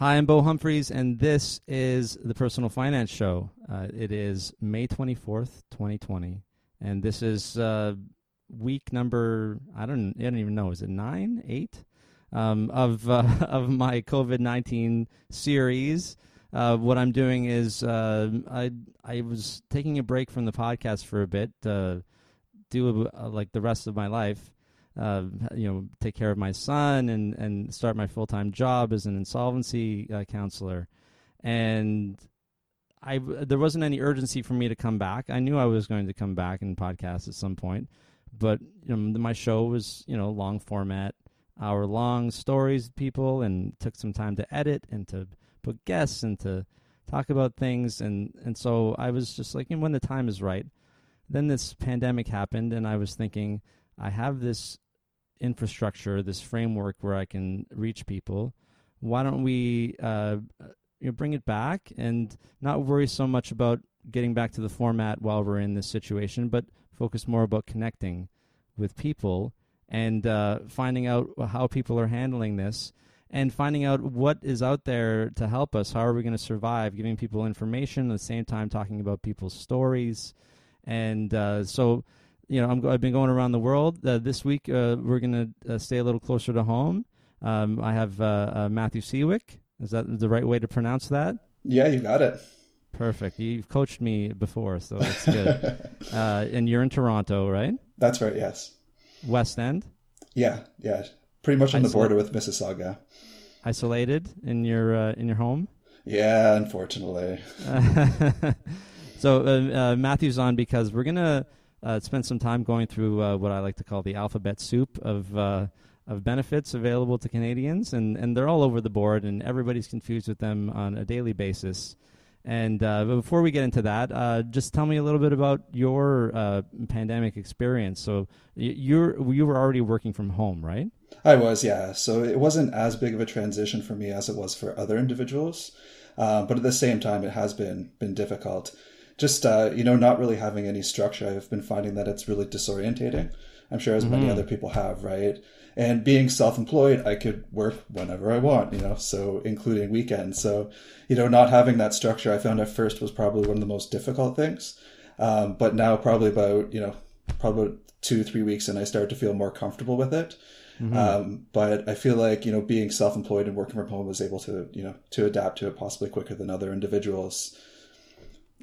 Hi, I'm Bo Humphreys, and this is the Personal Finance Show. Uh, it is May 24th, 2020, and this is uh, week number, I don't, I don't even know, is it nine, eight, um, of, uh, of my COVID 19 series. Uh, what I'm doing is uh, I, I was taking a break from the podcast for a bit, to do uh, like the rest of my life uh, you know, take care of my son and and start my full time job as an insolvency uh, counselor, and I there wasn't any urgency for me to come back. I knew I was going to come back and podcast at some point, but you know, my show was you know long format, hour long stories, people, and took some time to edit and to put guests and to talk about things, and and so I was just like, when the time is right. Then this pandemic happened, and I was thinking I have this infrastructure, this framework where I can reach people. Why don't we uh, you know, bring it back and not worry so much about getting back to the format while we're in this situation, but focus more about connecting with people and uh, finding out how people are handling this and finding out what is out there to help us. How are we going to survive? Giving people information at the same time, talking about people's stories. And uh, so you know, I'm, I've been going around the world. Uh, this week, uh, we're going to uh, stay a little closer to home. Um, I have uh, uh, Matthew Siwiec. Is that the right way to pronounce that? Yeah, you got it. Perfect. You've coached me before, so that's good. Uh, and you're in Toronto, right? That's right. Yes. West End. Yeah, yeah. Pretty much on the border with Mississauga. Isolated in your in your home. Yeah, unfortunately. so Matthew's on because we're gonna uh, spent some time going through uh, what I like to call the alphabet soup of uh, of benefits available to Canadians, and, and they're all over the board, and everybody's confused with them on a daily basis. And uh, before we get into that, uh, just tell me a little bit about your uh, pandemic experience. So you're you were already working from home, right? I was, yeah. So it wasn't as big of a transition for me as it was for other individuals, but at the same time, it has been been difficult just uh, you know not really having any structure. I've been finding that it's really disorientating. I'm sure as mm-hmm. many other people have right? And being self-employed i could work whenever i want you know so including weekends. So you know not having that structure i found at first was probably one of the most difficult things. Um, but now probably about you know probably two three weeks and i start to feel more comfortable with it. Mm-hmm. um, but i feel like you know being self-employed and working from home was able to you know to adapt to it possibly quicker than other individuals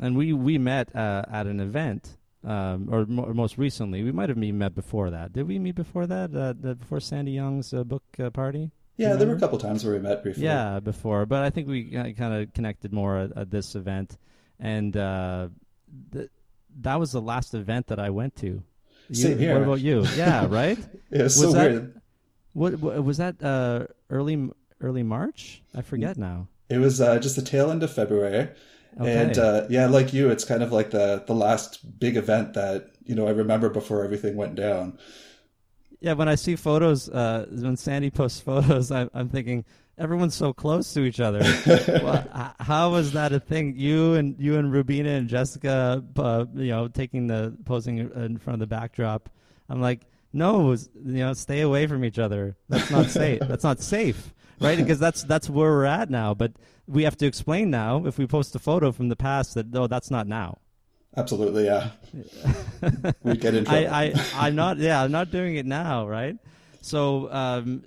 and we we met uh, at an event, um, or, mo- most recently, we might have met before that. Did we meet before that? Uh, the, before Sandy Young's uh, book uh, party? Yeah, there were a couple times where we met briefly. Yeah, before, but I think we kind of connected more at, at, this event, and uh, th- that was the last event that I went to. You, Same here. What about you? Yeah, right. yeah, was so that, weird. What, what was that? Uh, early early March? I forget now. It was just the tail end of February. Okay. And uh, yeah, like you, it's kind of like the the last big event that you know I remember before everything went down. Yeah, when I see photos, uh, when Sandy posts photos, I, I'm thinking everyone's so close to each other. well, how was that a thing? You and you and Rubina and Jessica, uh, you know, taking the posing in front of the backdrop. I'm like, no, you know, stay away from each other. That's not safe. That's not safe, right? Because that's that's where we're at now. But we have to explain now if we post a photo from the past that no, that's not now. Absolutely, yeah. we get in trouble. I, I, I'm not. Yeah, I'm not doing it now, right? So, um,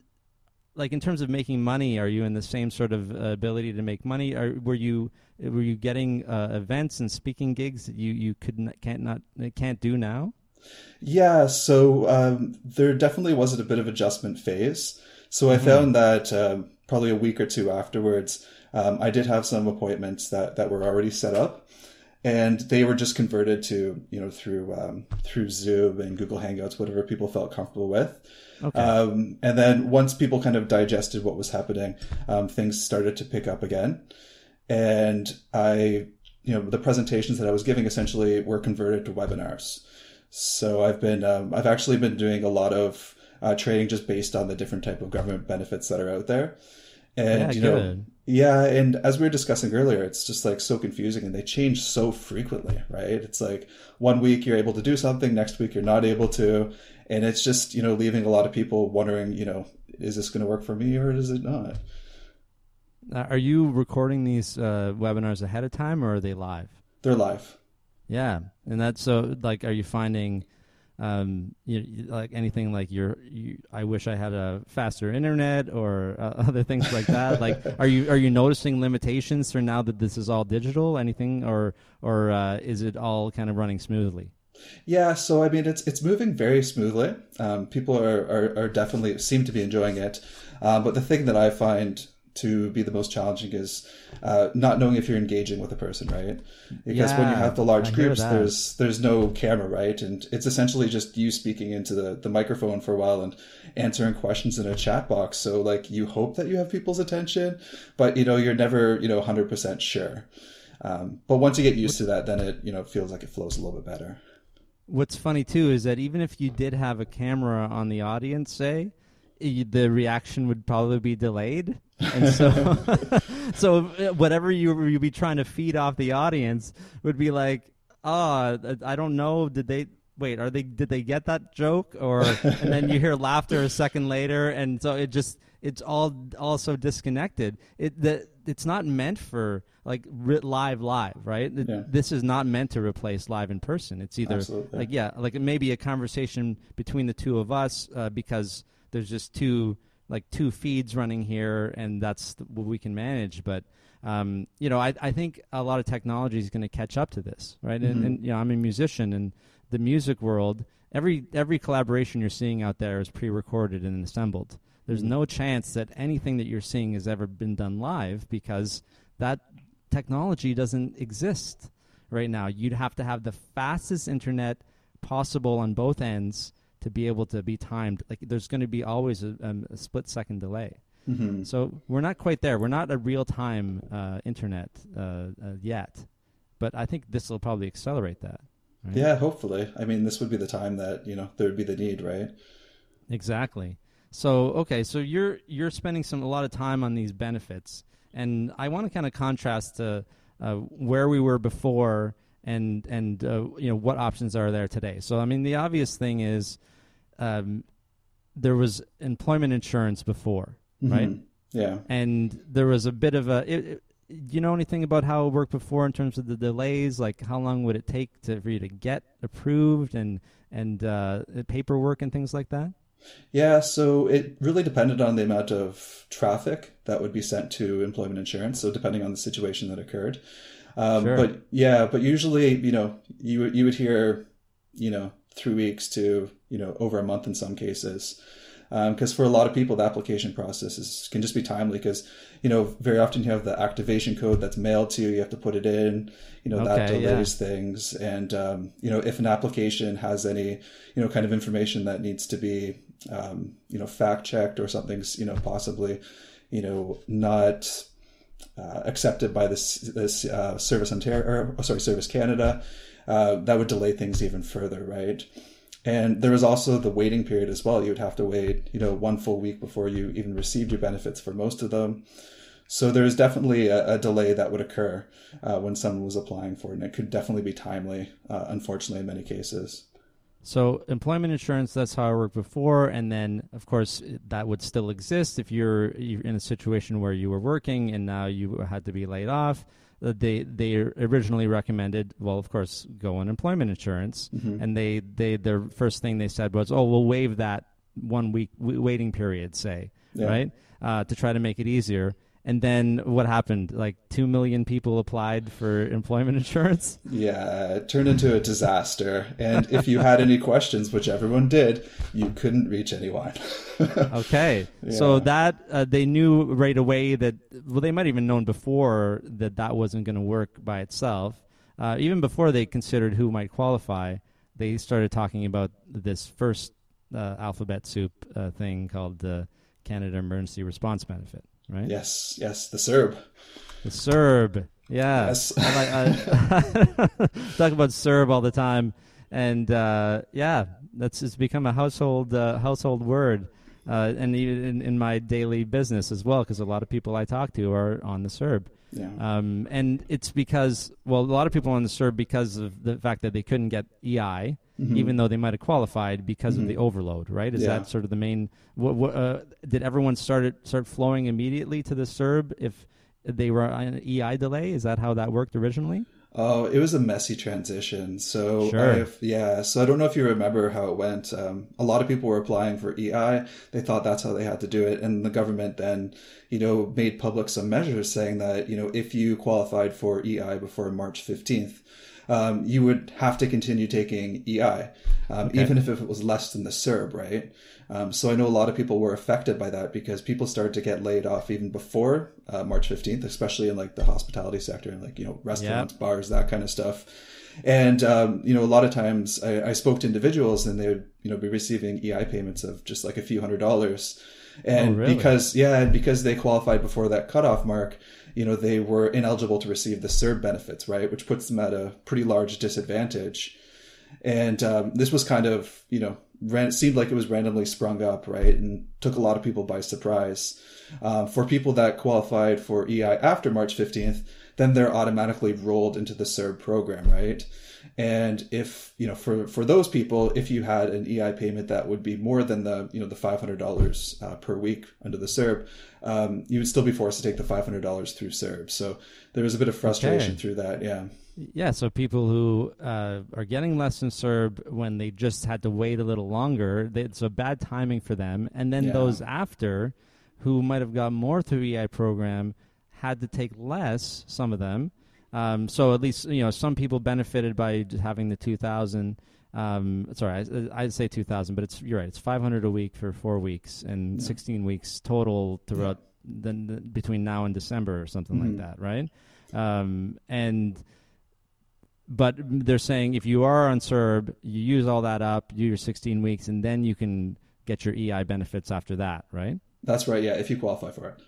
like in terms of making money, are you in the same sort of uh, ability to make money? Or were you were you getting uh, events and speaking gigs that you you could not, can't not can't do now? Yeah, so um, there definitely was a bit of adjustment phase. So I mm-hmm. found that um, probably a week or two afterwards, um, I did have some appointments that that were already set up, and they were just converted to you know through um, through Zoom and Google Hangouts, whatever people felt comfortable with. Okay. Um, and then once people kind of digested what was happening, um, things started to pick up again, and I you know the presentations that I was giving essentially were converted to webinars. So I've been um, I've actually been doing a lot of uh, training just based on the different type of government benefits that are out there. And yeah, you know, good. yeah, and as we were discussing earlier, it's just like so confusing, and they change so frequently, right? It's like one week you're able to do something, next week you're not able to, and it's just you know leaving a lot of people wondering, you know, is this going to work for me or is it not? Uh, are you recording these uh, webinars ahead of time, or are they live? They're live. Yeah, and that's so. Like, are you finding, um, you, you- like anything like your? You, I wish I had a faster internet or uh, other things like that. like, are you are you noticing limitations for now that this is all digital? Anything, or or uh, is it all kind of running smoothly? Yeah, so I mean, it's it's moving very smoothly. Um, people are, are are definitely seem to be enjoying it, uh, but the thing that I find to be the most challenging is uh, not knowing if you're engaging with a person, right? Because when you have the large I groups, there's there's no camera, right? And it's essentially just you speaking into the, the microphone for a while and answering questions in a chat box. So like you hope that you have people's attention, but you know you're never you know 100% sure. Um, but once you get used to that, then it you know feels like it flows a little bit better. What's funny too is that even if you did have a camera on the audience, say, the reaction would probably be delayed, and so, so uh, whatever you you'd be trying to feed off the audience would be like, oh, I don't know, did they? Wait, are they? Did they get that joke? Or and then you hear laughter a second later, and so it just it's all also disconnected. It the it's not meant for like live live, right? Yeah. This is not meant to replace live in person. It's either Absolutely. like yeah, like it may be a conversation between the two of us uh, because there's just two like two feeds running here, and that's what we can manage. But um, you know, I I think a lot of technology is going to catch up to this, right? And, Mhm. and you know, I'm a musician, and the music world, every every collaboration you're seeing out there is pre-recorded and assembled. There's Mhm. no chance that anything that you're seeing has ever been done live because that technology doesn't exist right now. You'd have to have the fastest internet possible on both ends to be able to be timed. Like there's going to be always a, um, a split second delay. hmm So we're not quite there. We're not a real time uh, internet uh, uh, yet, but I think this will probably accelerate that. right? Yeah, hopefully. I mean, this would be the time that you know there would be the need, right? Exactly. So okay, so you're you're spending some a lot of time on these benefits, and I want to kind of contrast to uh, where we were before and and uh, you know what options are there today. So I mean, the obvious thing is um, there was employment insurance before, right? Mhm. Yeah. and there was a bit of a. It, it- you know anything about how it worked before in terms of the delays? Like how long would it take to for you to get approved and and uh, paperwork and things like that? Yeah, so it really depended on the amount of traffic that would be sent to employment insurance. So depending on the situation that occurred, um, Sure. but yeah, but usually you know you you would hear you know three weeks to you know over a month in some cases. Because for a lot of people, the application process is, can just be timely. Because you know, very often you have the activation code that's mailed to you. You have to put it in. You know, that Okay, yeah. delays things. And um, you know, if an application has any you know kind of information that needs to be um, you know fact checked or something's you know possibly you know not uh, accepted by this this uh, Service Ontario or sorry Service Canada, uh, that would delay things even further, right? And there was also the waiting period as well. You would have to wait, you know, one full week before you even received your benefits for most of them. So there is definitely a, a delay that would occur uh, when someone was applying for it, and it could definitely be timely, uh, unfortunately, in many cases. So employment insurance, that's how it worked before, and then of course that would still exist if you're, you're in a situation where you were working and now you had to be laid off. They they originally recommended, well, of course, go on employment insurance, Mhm. and they they their first thing they said was, oh, we'll waive that one week w- waiting period, say, Yeah. right, uh, to try to make it easier. And then what happened? Like two million people applied for employment insurance. Yeah, it turned into a disaster. And if you had any questions, which everyone did, you couldn't reach anyone. Okay, so that uh, they knew right away that well, they might have even known before that that wasn't going to work by itself. Uh, even before they considered who might qualify, they started talking about this first uh, alphabet soup uh, thing called the Canada Emergency Response Benefit, right? yes, yes, the CERB. The CERB, Yeah. Yes. I like, I talk about CERB all the time. And uh, yeah, that's it's become a household uh, household word. Uh, and even in, in my daily business as well, because a lot of people I talk to are on the CERB. Yeah. Um, and it's because, well, a lot of people on the CERB because of the fact that they couldn't get EI. Mhm. even though they might have qualified because of Mhm. the overload, right? Is Yeah. that sort of the main? What, what, uh, did everyone start start flowing immediately to the CERB if they were on an EI delay? Is that how that worked originally? Oh, it was a messy transition. So, Sure. I've, yeah. So I don't know if you remember how it went. Um, a lot of people were applying for EI. They thought that's how they had to do it, and the government then, you know, made public some measures saying that you know if you qualified for EI before March fifteenth, um, you would have to continue taking EI, um, Okay. even if it was less than the CERB, right? Um, so I know a lot of people were affected by that because people started to get laid off even before uh, March 15th, especially in like the hospitality sector and like, you know, restaurants, bars, that kind of stuff. And, um, you know, a lot of times I, I spoke to individuals and they would, you know, be receiving EI payments of just like a few hundred dollars. And Oh, really? because, yeah, and because they qualified before that cutoff mark, you know, they were ineligible to receive the CERB benefits, right? Which puts them at a pretty large disadvantage. And um, this was kind of, you know, ran, seemed like it was randomly sprung up, right? And took a lot of people by surprise. Um, for people that qualified for EI after March 15th, then they're automatically rolled into the CERB program, right? And if, you know, for, for those people, if you had an EI payment that would be more than the, you know, the $500 uh, per week under the CERB, um, you would still be forced to take the $500 through CERB. So there was a bit of frustration Okay. through that. Yeah. Yeah, so people who uh, are getting less than CERB when they just had to wait a little longer, they, it's a bad timing for them. And then Yeah. those after, who might have got more through EI program, had to take less. Some of them. Um, so at least you know some people benefited by having the two thousand. Um, sorry, I, I'd say two thousand, but it's you're right. It's five hundred a week for four weeks and Yeah. sixteen weeks total throughout the, the, between now and December or something Mhm. like that, right? Um, and but they're saying if you are on CERB, you use all that up, do your 16 weeks, and then you can get your EI benefits after that, right? That's right. Yeah. If you qualify for it.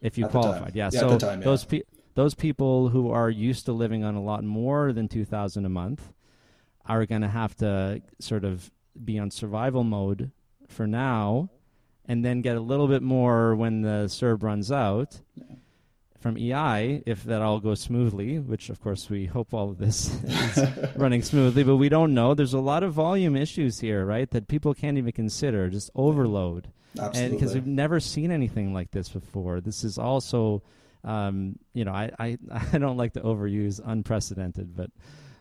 If you At qualified, yeah. Yeah, at so the time, yeah. those pe- those people who are used to living on a lot more than 2,000 a month are going to have to sort of be on survival mode for now, and then get a little bit more when the CERB runs out. From EI, if that all goes smoothly, which of course we hope all of this is running smoothly, but we don't know. There's a lot of volume issues here, right? That people can't even consider, just overload. And because we've never seen anything like this before. This is also, um, you know, I, I, I don't like to overuse unprecedented, but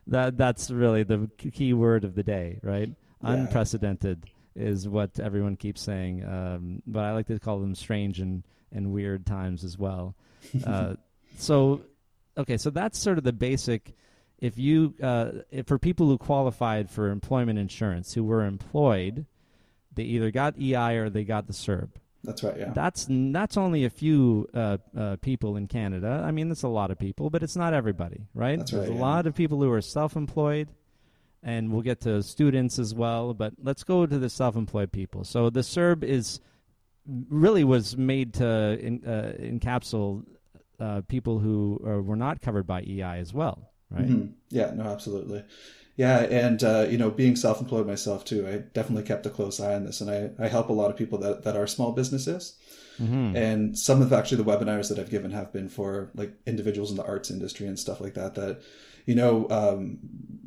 that that's really the key word of the day, right? Yeah. Unprecedented is what everyone keeps saying, um, but I like to call them strange and, and weird times as well. Uh, so, okay, so that's sort of the basic. If you, uh, if for people who qualified for employment insurance who were employed, they either got EI or they got the CERB. That's right. Yeah. That's that's only a few uh, uh, people in Canada. I mean, that's a lot of people, but it's not everybody, right? That's There's right, a yeah. lot of people who are self-employed, and we'll get to students as well. But let's go to the self-employed people. So the CERB is really was made to in, uh, encapsulate uh, people who uh, were not covered by EI as well, right? Mhm. Yeah, no, absolutely. Yeah, and uh, you know, being self-employed myself too, I definitely kept a close eye on this, and I, I help a lot of people that, that are small businesses. Mhm. And some of actually the webinars that I've given have been for like individuals in the arts industry and stuff like that. That you know um,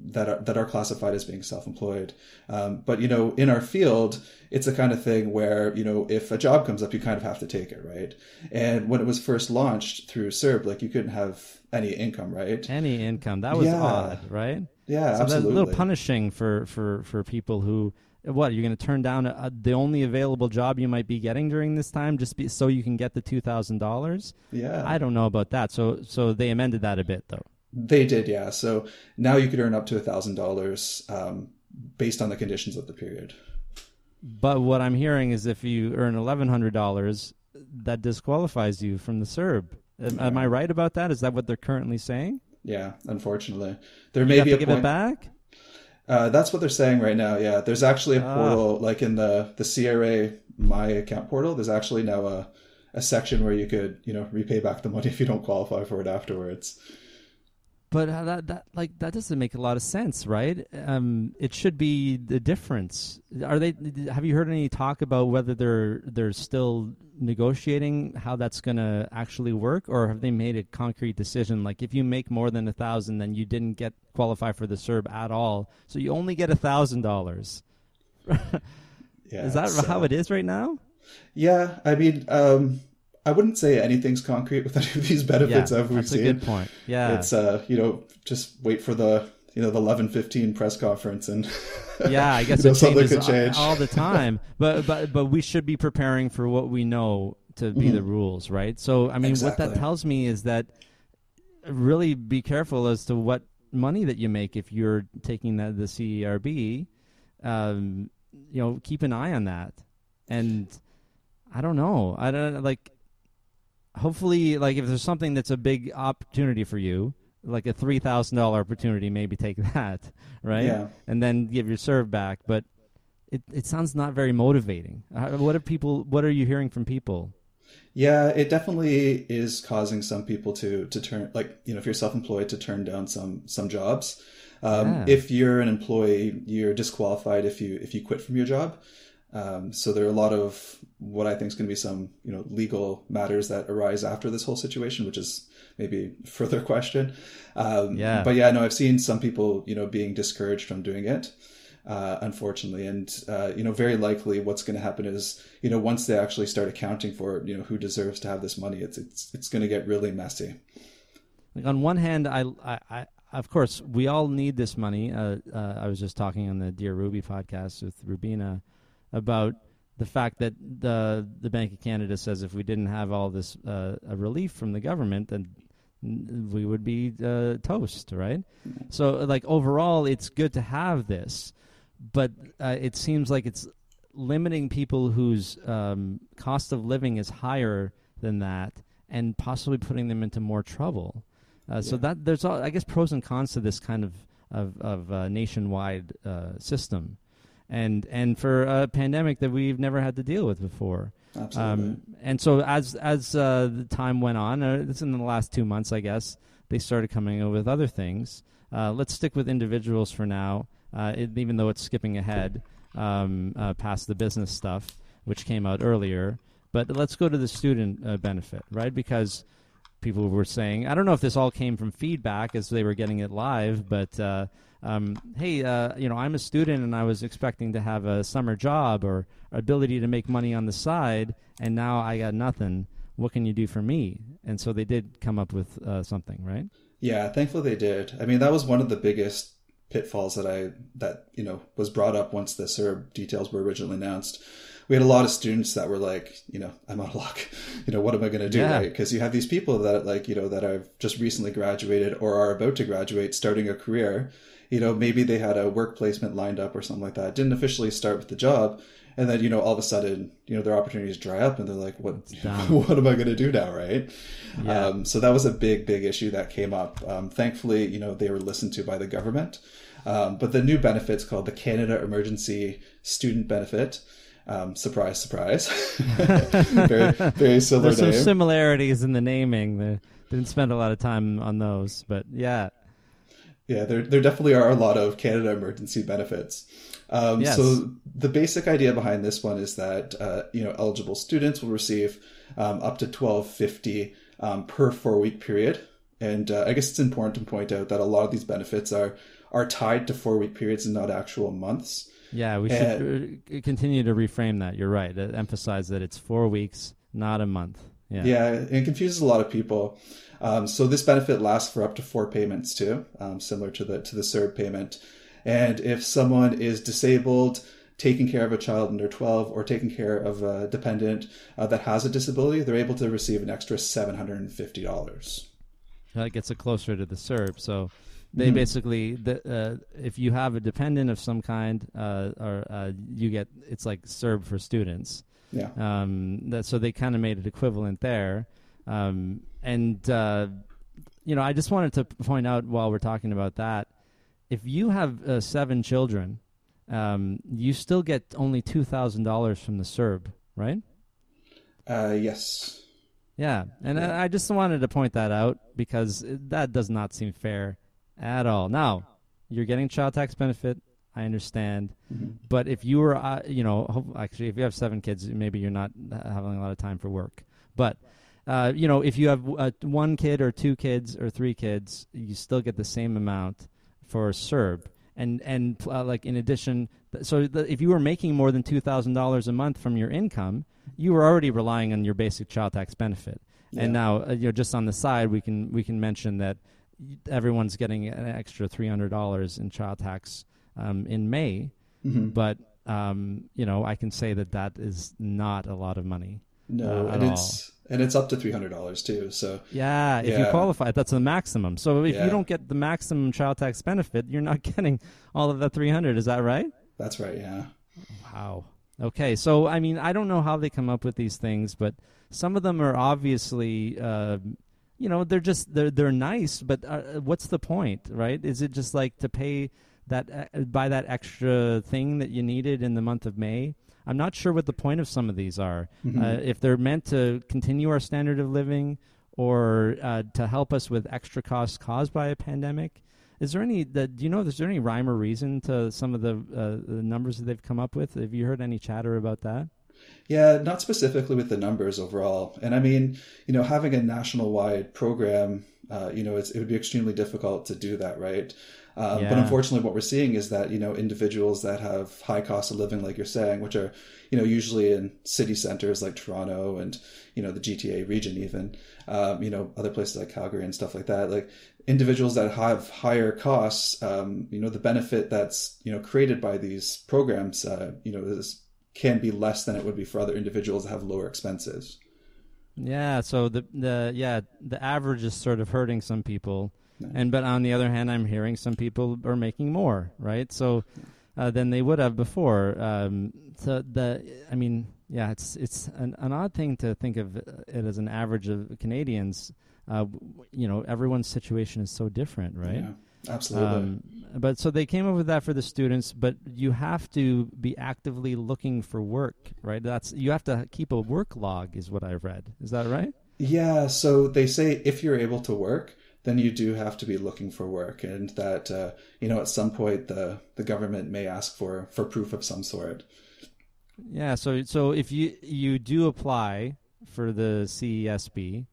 that are that are classified as being self-employed. Um, but you know, in our field, it's a kind of thing where you know if a job comes up, you kind of have to take it, right? And when it was first launched through CERB, like you couldn't have any income, right? Any income that was Yeah. odd, right? Yeah, so that's a little punishing for for for people who what you're going to turn down a, the only available job you might be getting during this time just be, so you can get the two thousand dollars. yeah, I don't know about that. So so they amended that a bit though. They did, yeah. So now you could earn up to a thousand dollars um, based on the conditions of the period. But what I'm hearing is if you earn eleven hundred dollars, that disqualifies you from the CERB. Am, am I right about that? Is that what they're currently saying? Yeah, unfortunately, there may be a give point. it back. Uh, that's what they're saying right now. Yeah, there's actually a Ah. portal, like in the the CRA My Account portal. There's actually now a a section where you could, you know, repay back the money if you don't qualify for it afterwards. But uh, that that like that doesn't make a lot of sense, right? Um, it should be the difference. Are they? Have you heard any talk about whether they're they're still negotiating how that's going to actually work, or have they made a concrete decision? Like, if you make more than a thousand, then you didn't get qualify for the CERB at all, so you only get a thousand dollars. Yeah, Is that how it is right now? Yeah, I mean, um, I wouldn't say anything's concrete with any of these benefits yeah, that we've that's seen. a good point. Yeah, It's uh, you know, just wait for the you know the eleven fifteen press conference and yeah, I guess you know, it something could change. all the time. but but but we should be preparing for what we know to be the rules, right? So I mean, what that Mm-hmm. Tells me is that really be careful as to what money that you make if you're taking the, the CERB. Um, you know, keep an eye on that, and I don't know. I don't like. Hopefully, like if there's something that's a big opportunity for you, like a three thousand dollar opportunity, maybe take that, right? Yeah. and then give your CERB back. But it it sounds not very motivating. Uh, what are people? What are you hearing from people? Yeah, it definitely is causing some people to to turn like you know if you're self-employed to turn down some some jobs. Um, Yeah. If you're an employee, you're disqualified if you if you quit from your job. Um, so there are a lot of what I think is going to be some you know legal matters that arise after this whole situation, which is maybe a further question. Um, Yeah. But yeah, no, I've seen some people you know being discouraged from doing it. Uh, unfortunately, and uh, you know, very likely, what's going to happen is, you know, once they actually start accounting for, you know, who deserves to have this money, it's it's it's going to get really messy. Like on one hand, I, I, I of course, we all need this money. Uh, uh, I was just talking on the Dear Ruby podcast with Rubina about the fact that the the Bank of Canada says if we didn't have all this uh, a relief from the government, then we would be uh, toast, right? So, like overall, it's good to have this, but uh, it seems like it's limiting people whose um, cost of living is higher than that, and possibly putting them into more trouble. Uh, So that there's, all, I guess, pros and cons to this kind of of, of uh, nationwide uh, system, and and for a pandemic that we've never had to deal with before. Absolutely. Um, and so as as uh, the time went on, uh, this in the last two months, I guess they started coming up with other things. Uh, let's stick with individuals for now, uh, it, even though it's skipping ahead um, uh, past the business stuff, which came out earlier. But let's go to the student uh, benefit, right? Because people were saying, I don't know if this all came from feedback as they were getting it live, but uh, um, hey, uh, you know, I'm a student and I was expecting to have a summer job or ability to make money on the side, and now I got nothing. What can you do for me? And so they did come up with uh, something, right? Yeah, thankfully they did. I mean, that was one of the biggest pitfalls that I that you know was brought up once the CERB details were originally announced. We had a lot of students that were like, you know, I'm out of luck. You know, what am I going to do? Yeah. Right? Because you have these people that like, you know, that I've just recently graduated or are about to graduate, starting a career. You know, maybe they had a work placement lined up or something like that. Didn't officially start with the job, and then you know, all of a sudden, you know, their opportunities dry up, and they're like, what? what am I going to do now? Right? Yeah. Um, so that was a big, big issue that came up. Um, thankfully, you know, they were listened to by the government. Um, but the new benefit's called the Canada Emergency Student Benefit. Um, surprise, surprise. very, very similar There's some name. similarities in the naming. They didn't spend a lot of time on those, but yeah. Yeah, there there definitely are a lot of Canada emergency benefits. Um, Yes. So the basic idea behind this one is that uh, you know eligible students will receive um, up to twelve fifty um, per four week period, and uh, I guess it's important to point out that a lot of these benefits are are tied to four week periods and not actual months. Yeah, we should uh, continue to reframe that. You're right. Emphasize that it's four weeks, not a month. Yeah. Yeah, it confuses a lot of people. Um, so this benefit lasts for up to four payments too, um, similar to the to the CERB payment. And if someone is disabled, taking care of a child under 12, or taking care of a dependent uh, that has a disability, they're able to receive an extra $750. That gets it closer to the CERB. So they basically, the, uh, if you have a dependent of some kind, uh, or uh, you get, it's like CERB for students. Yeah. Um, that, so they kind of made it equivalent there. Um, and, uh, you know, I just wanted to point out while we're talking about that, if you have uh, seven children, um, you still get only $2,000 from the CERB, right? Uh, yes. Yeah, and I I just wanted to point that out because that does not seem fair at all. Now, you're getting child tax benefit. I understand, Mhm. but if you were, uh, you know, actually, if you have seven kids, maybe you're not uh, having a lot of time for work. But uh, you know, if you have uh, one kid or two kids or three kids, you still get the same amount for CERB. And and uh, like in addition, th- so the, if you were making more than two thousand dollars a month from your income, you were already relying on your basic child tax benefit. Yeah. And now, uh, you know, just on the side, we can we can mention that everyone's getting an extra three hundred dollars in child tax um, in May. Mhm. But um, you know, I can say that that is not a lot of money. no, uh, and it's and it's up to three hundred dollars too. So Yeah, if you qualify, that's the maximum. So if Yeah. you don't get the maximum child tax benefit, you're not getting all of that 300. Is that right? that's right. Yeah. Wow. Okay, so I mean, I don't know how they come up with these things, but some of them are obviously, uh, you know, they're just they're they're nice, but uh, what's the point, right? Is it just like to pay that uh, buy that extra thing that you needed in the month of May? I'm not sure what the point of some of these are. Mhm. Uh, if they're meant to continue our standard of living or uh, to help us with extra costs caused by a pandemic. Is there any? The, do you know? Is there any rhyme or reason to some of the, uh, the numbers that they've come up with? Have you heard any chatter about that? Yeah, not specifically with the numbers overall. And I mean, you know, having a national wide program, uh, you know, it's, it would be extremely difficult to do that, right? Um, But unfortunately, what we're seeing is that, you know, individuals that have high cost of living, like you're saying, which are, you know, usually in city centers like Toronto and, you know, the GTA region, even, um, you know, other places like Calgary and stuff like that, like individuals that have higher costs, um, you know, the benefit that's, you know, created by these programs, uh, you know, is can be less than it would be for other individuals that have lower expenses. Yeah. So the the yeah the average is sort of hurting some people, And but on the other hand, I'm hearing some people are making more, right? So uh, than they would have before. Um, so the I mean, yeah, it's it's an, an odd thing to think of it as an average of Canadians. Uh, you know, everyone's situation is so different, right? Yeah, absolutely. Um, but so they came up with that for the students, but you have to be actively looking for work, right? That's you have to keep a work log, is what I've read. Is that right? yeah, so they say if you're able to work, then you do have to be looking for work, and that uh, you know at some point the the government may ask for for proof of some sort. Yeah. So so if you you do apply for the CESB,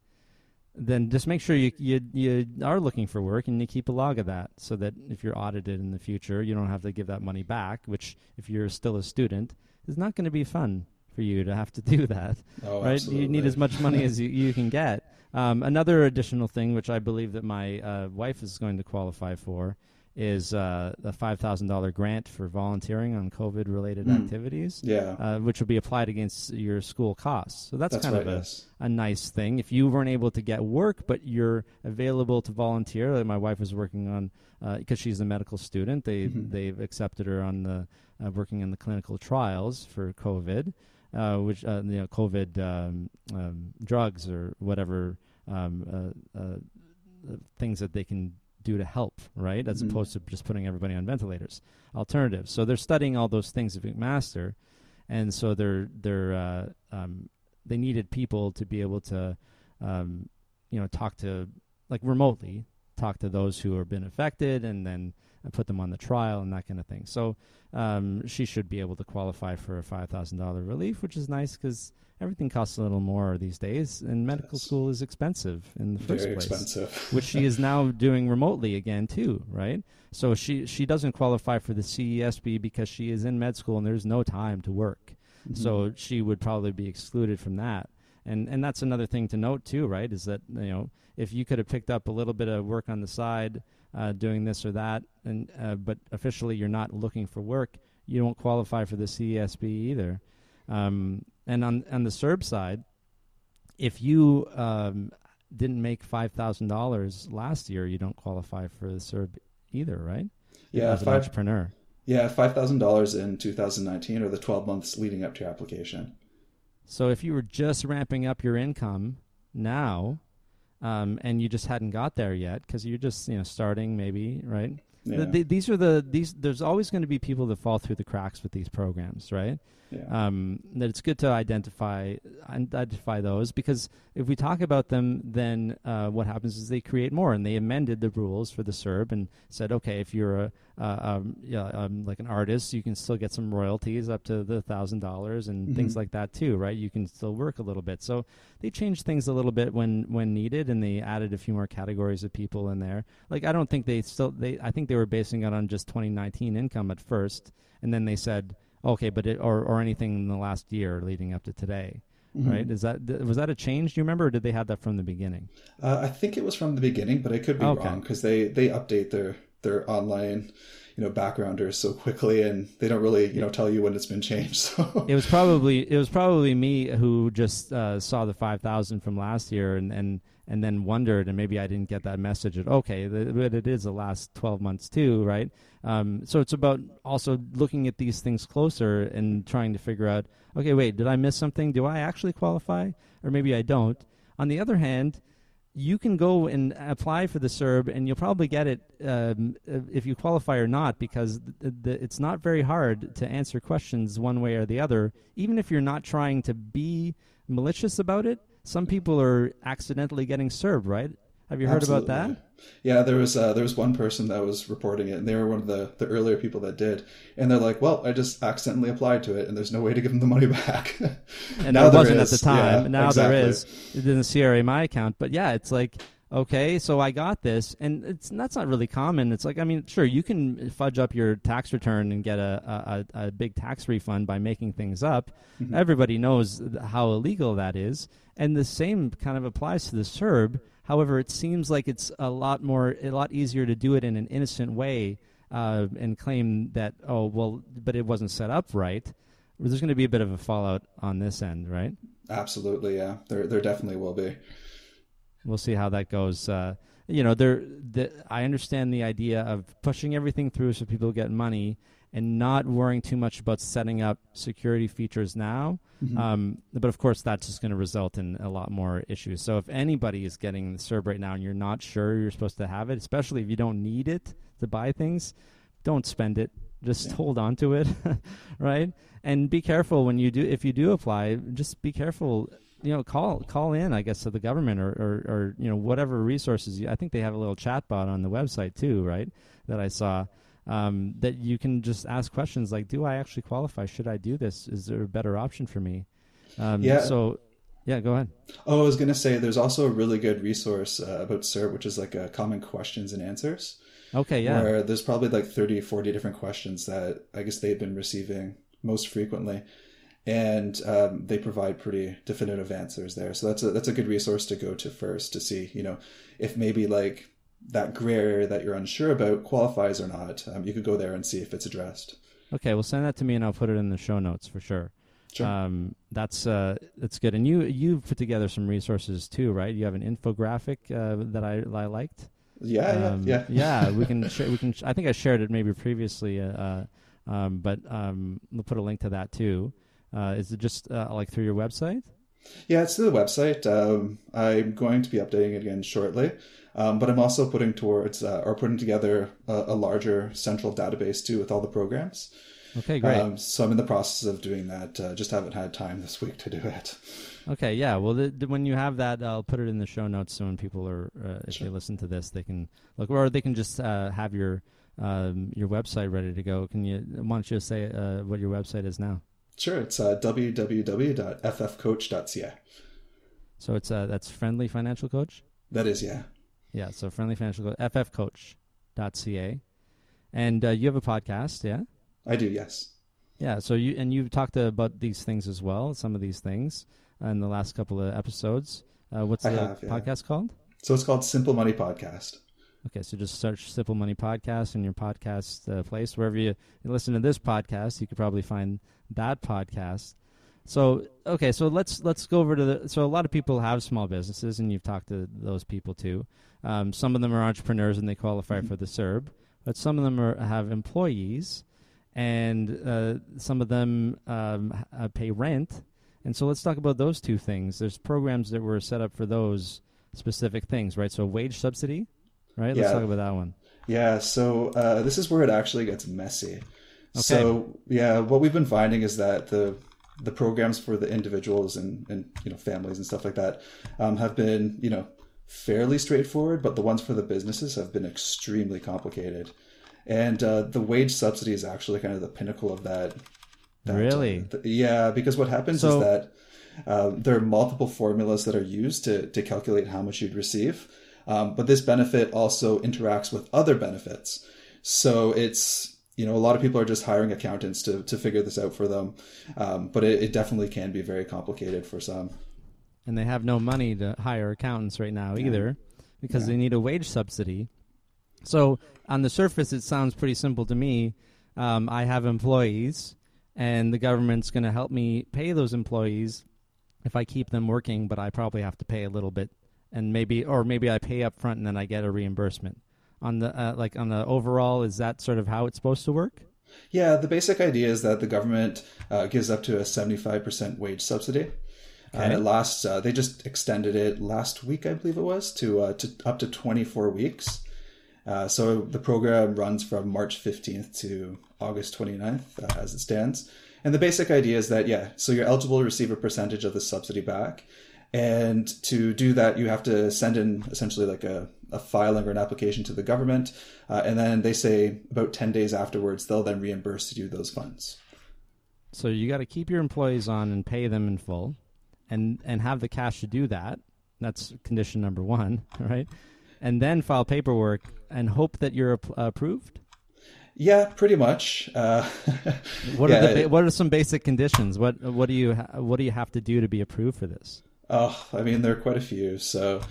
then just make sure you you you are looking for work and you keep a log of that, so that if you're audited in the future, you don't have to give that money back. Which, if you're still a student, is not going to be fun for you to have to do that. Oh, right? absolutely. You need as much money as you, you can get. Um, another additional thing, which I believe that my uh, wife is going to qualify for, is uh, a five thousand dollar grant for volunteering on COVID related Mm. activities, Yeah, uh, which will be applied against your school costs. So that's, that's kind right. of a, yes. a nice thing. If you weren't able to get work, but you're available to volunteer, like my wife is working on because she's a medical student. They Mhm. they've accepted her on the uh, working in the clinical trials for COVID, uh, which uh, you know COVID um, um, drugs or whatever um, uh, uh, things that they can do to help, right? As Mhm. opposed to just putting everybody on ventilators. Alternatives. So they're studying all those things at McMaster, and so they're they're uh, um, they needed people to be able to, um, you know, talk to like remotely talk to those who have been affected, and then uh, put them on the trial and that kind of thing. So um, she should be able to qualify for a five thousand dollar relief, which is nice because everything costs a little more these days, and medical Yes. school is expensive in the first Very place expensive. which she is now doing remotely again too, right? So she she doesn't qualify for the CESB because she is in med school and there's no time to work. Mhm. So she would probably be excluded from that. And and that's another thing to note too, right? Is that you know if you could have picked up a little bit of work on the side, uh, doing this or that, and uh, but officially you're not looking for work, you don't qualify for the CESB either. Um, and on on the CERB side, if you um, didn't make five thousand dollars last year, you don't qualify for the CERB either, right? yeah, as an five entrepreneur. yeah five thousand dollars in 2019 or the 12 months leading up to your application. So if you were just ramping up your income now, um, and you just hadn't got there yet because you're just you know starting maybe right, The- the- these are the these. There's always going to be people that fall through the cracks with these programs, right? Yeah. um, that it's good to identify identify those because if we talk about them, then uh, what happens is they create more, and they amended the rules for the CERB and said, okay, if you're a uh, um, yeah, um, like an artist, you can still get some royalties up to the thousand dollars and things Mhm. like that too, right? You can still work a little bit. So they changed things a little bit when when needed, and they added a few more categories of people in there. Like I don't think they still they I think they were basing it on just 2019 income at first, and then they said okay, but it or or anything in the last year leading up to today, Mhm. right? Is that th- was that a change? Do you remember, or did they have that from the beginning? Uh, I think it was from the beginning, but I could be Okay. wrong because they they update their their online you know backgrounders so quickly, and they don't really you know tell you when it's been changed. So It was probably it was probably me who just uh, saw the five thousand from last year and and and then wondered, and maybe I didn't get that message. That okay, th- but it is the last twelve months too, right? Um, so it's about also looking at these things closer and trying to figure out, okay, wait, did I miss something? Do I actually qualify, or maybe I don't? On the other hand, you can go and apply for the CERB, and you'll probably get it um, if you qualify or not, because the, the, it's not very hard to answer questions one way or the other. Even if you're not trying to be malicious about it, some people are accidentally getting served, right? Have you heard about that? Yeah, there was uh, there was one person that was reporting it, and they were one of the, the earlier people that did, and they're like, "Well, I just accidentally applied to it, and there's no way to give them the money back." And Now there wasn't is. at the time. Yeah, now exactly. there is. It didn't CRA my account, but yeah, it's like okay, so I got this, and it's that's not really common. It's like I mean, sure, you can fudge up your tax return and get a a, a big tax refund by making things up. Mhm. Everybody knows how illegal that is, and the same kind of applies to the CERB However, it seems like it's a lot more, a lot easier to do it in an innocent way uh, and claim that oh well, but it wasn't set up right. There's going to be a bit of a fallout on this end, right? Absolutely, yeah, there there definitely will be. We'll see how that goes. Uh, you know, there. The, I understand the idea of pushing everything through so people get money and not worrying too much about setting up security features now. Mhm. Um, but of course, that's just going to result in a lot more issues. So if anybody is getting the CERB right now and you're not sure you're supposed to have it, especially if you don't need it to buy things, don't spend it. Just Yeah. hold on to it, right? And be careful when you do. If you do apply, just be careful. You know, call call in, I guess, to the government or, or, or you know whatever resources. You, I think they have a little chat bot on the website too, right? That I saw um, that you can just ask questions like, "Do I actually qualify? Should I do this? Is there a better option for me?" Um, Yeah. So, yeah, go ahead. Oh, I was going to say there's also a really good resource uh, about CERB, which is like a common questions and answers, Okay, yeah. where there's probably like 30, 40 different questions that I guess they've been receiving most frequently. And um, they provide pretty definitive answers there. So that's a, that's a good resource to go to first to see, you know, if maybe like that gray area that you're unsure about qualifies or not. Um, you could go there and see if it's addressed. Okay, well, send that to me and I'll put it in the show notes for sure. Sure. Um, that's uh, that's good. And you you put together some resources too, right? You have an infographic uh, that I I liked. yeah, Um, yeah, yeah. yeah, we can share, we can. I think I shared it maybe previously, uh, uh, um, but um, we'll put a link to that too. Uh, is it just uh, like through your website? Yeah, it's to the website. Um, I'm going to be updating it again shortly, um, but I'm also putting towards uh, or putting together a, a larger central database too with all the programs. Okay, great. Um, so I'm in the process of doing that. Uh, just haven't had time this week to do it. Okay, yeah. Well, the, the, when you have that, I'll put it in the show notes so when people are, uh, if Sure. they listen to this, they can look, or they can just uh, have your um, your website ready to go. Can you? Why don't you say uh, what your website is now? Sure, it's uh, www.ffcoach.ca. So it's uh, that's Friendly Financial Coach. That is, yeah. Yeah, so Friendly Financial Coach, ffcoach.ca, and uh, you have a podcast, yeah. I do, yes. Yeah, so you and you've talked about these things as well, some of these things in the last couple of episodes. Uh, what's the have, yeah. podcast called? So it's called Simple Money Podcast. Okay, so just search Simple Money Podcast in your podcast uh, place. Wherever you listen to this podcast, you could probably find that podcast. So okay, so let's let's go over to the. So a lot of people have small businesses, and you've talked to those people too. Um, some of them are entrepreneurs and they qualify for the CERB, but some of them are, have employees, and uh, some of them um, uh, pay rent. And so let's talk about those two things. There's programs that were set up for those specific things, right? So wage subsidy, right? Let's talk about that one. Yeah, so uh, this is where it actually gets messy. So yeah, what we've been finding is that the the programs for the individuals and, and you know families and stuff like that um, have been you know fairly straightforward, but the ones for the businesses have been extremely complicated. And uh, the wage subsidy is actually kind of the pinnacle of that. that Really? th- yeah, because what happens So- is that um, there are multiple formulas that are used to, to calculate how much you'd receive. Um, but this benefit also interacts with other benefits. So it's, you know, a lot of people are just hiring accountants to, to figure this out for them. Um, but it, it definitely can be very complicated for some. and they have no money to hire accountants right now either because Yeah. they need a wage subsidy. So on the surface, it sounds pretty simple to me. Um, I have employees, and the government's going to help me pay those employees if I keep them working, but I probably have to pay a little bit, and maybe or maybe I pay up front and then I get a reimbursement. On the uh, like on the overall, is that sort of how it's supposed to work? Yeah, the basic idea is that the government uh, gives up to a 75% wage subsidy. And it lasts, uh, they just extended it last week, I believe it was, to, uh, to up to 24 weeks. Uh, so the program runs from March 15th to August 29th uh, as it stands. And the basic idea is that, yeah, so you're eligible to receive a percentage of the subsidy back. And to do that, you have to send in essentially like a, a filing or an application to the government. Uh, and then they say about 10 days afterwards, they'll then reimburse you those funds. So you got to keep your employees on and pay them in full, and and have the cash to do that. That's condition number one, right? And then file paperwork and hope that you're ap- approved. Yeah, pretty much. Uh, What Yeah, are the ba- what are some basic conditions? What what do you ha- what do you have to do to be approved for this? Oh, I mean, there are quite a few. So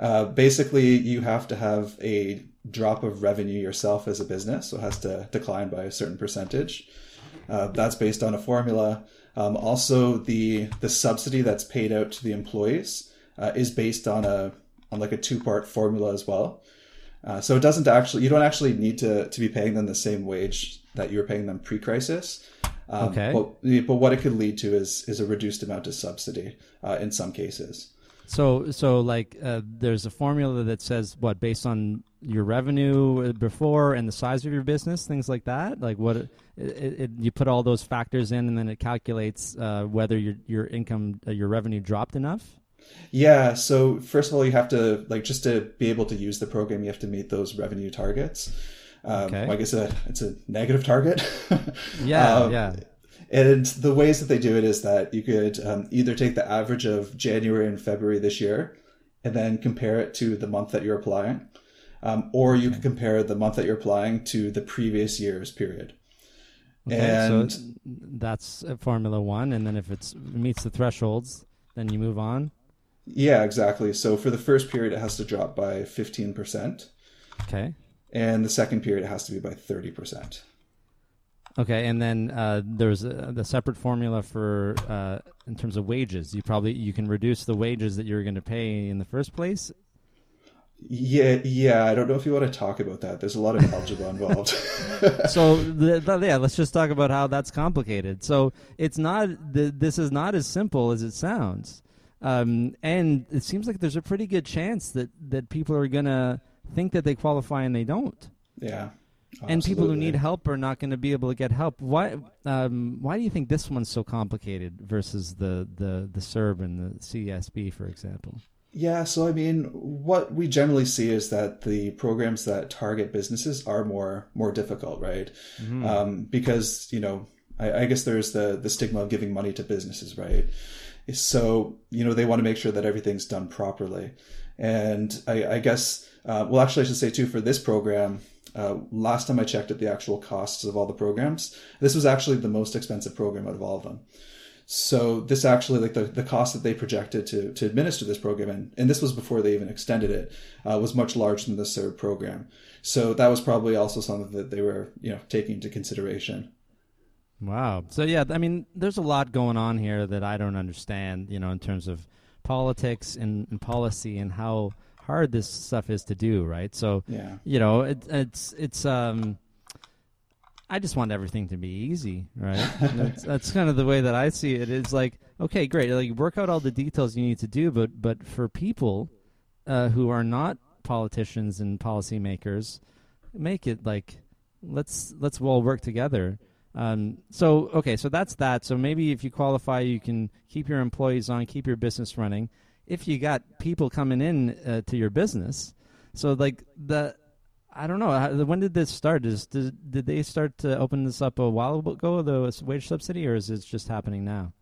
uh, basically, you have to have a drop of revenue yourself as a business. So it has to decline by a certain percentage. Uh, that's based on a formula. Um, also, the the subsidy that's paid out to the employees uh, is based on a on like a two part formula as well. Uh, so it doesn't actually you don't actually need to to be paying them the same wage that you were paying them pre crisis. Um, Okay. But, but what it could lead to is is a reduced amount of subsidy uh, in some cases. So so like uh, there's a formula that says what based on your revenue uh, before and the size of your business, things like that. Like what it, it, it, you put all those factors in, and then it calculates uh, whether your your income uh, your revenue dropped enough. Yeah. So first of all, you have to like just to be able to use the program, you have to meet those revenue targets. Um, Okay. well, I guess a, it's a negative target. Yeah, Um, yeah. And the ways that they do it is that you could um, either take the average of January and February this year and then compare it to the month that you're applying. Um, or you can compare the month that you're applying to the previous year's period. Okay, and so that's Formula One, and then if it meets the thresholds, then you move on. yeah, exactly. So for the first period, it has to drop by 15%. Okay. And the second period, it has to be by 30%. Okay, and then uh, there's a, the separate formula for uh, in terms of wages. You probably you can reduce the wages that you're going to pay in the first place. Yeah, yeah. I don't know if you want to talk about that. There's a lot of algebra involved. So the, the- yeah, let's just talk about how that's complicated. So it's not the, this is not as simple as it sounds, um, and it seems like there's a pretty good chance that that people are going to think that they qualify and they don't. yeah. and people who need help are not going to be able to get help. Why? Um, why do you think this one's so complicated versus the the the CERB and the CSB, for example? Yeah, so I mean, what we generally see is that the programs that target businesses are more more difficult, right? Um, because you know, I, I guess there's the the stigma of giving money to businesses, right? So you know, they want to make sure that everything's done properly, and I, I guess, uh, well, actually, I should say too for this program. Uh, last time I checked at the actual costs of all the programs, this was actually the most expensive program out of all of them. So this actually, like the, the cost that they projected to, to administer this program, and, and this was before they even extended it, uh, was much larger than the CERB program. So that was probably also something that they were, you know, taking into consideration. Wow. So yeah, I mean, there's a lot going on here that I don't understand. You know, in terms of politics and, and policy and how hard this stuff is to do. Right. So Yeah. you know, it, it's it's um. I just want everything to be easy, right? that's, that's kind of the way that I see it. It's like, okay, great, like work out all the details you need to do, but but for people uh, who are not politicians and policymakers, make it like let's let's all work together. Um, so okay, so that's that. So maybe if you qualify, you can keep your employees on, keep your business running. If you got people coming in uh, to your business, so like the I don't know. When did this start? Is did, did they start to open this up a while ago, the wage subsidy, or is it just happening now?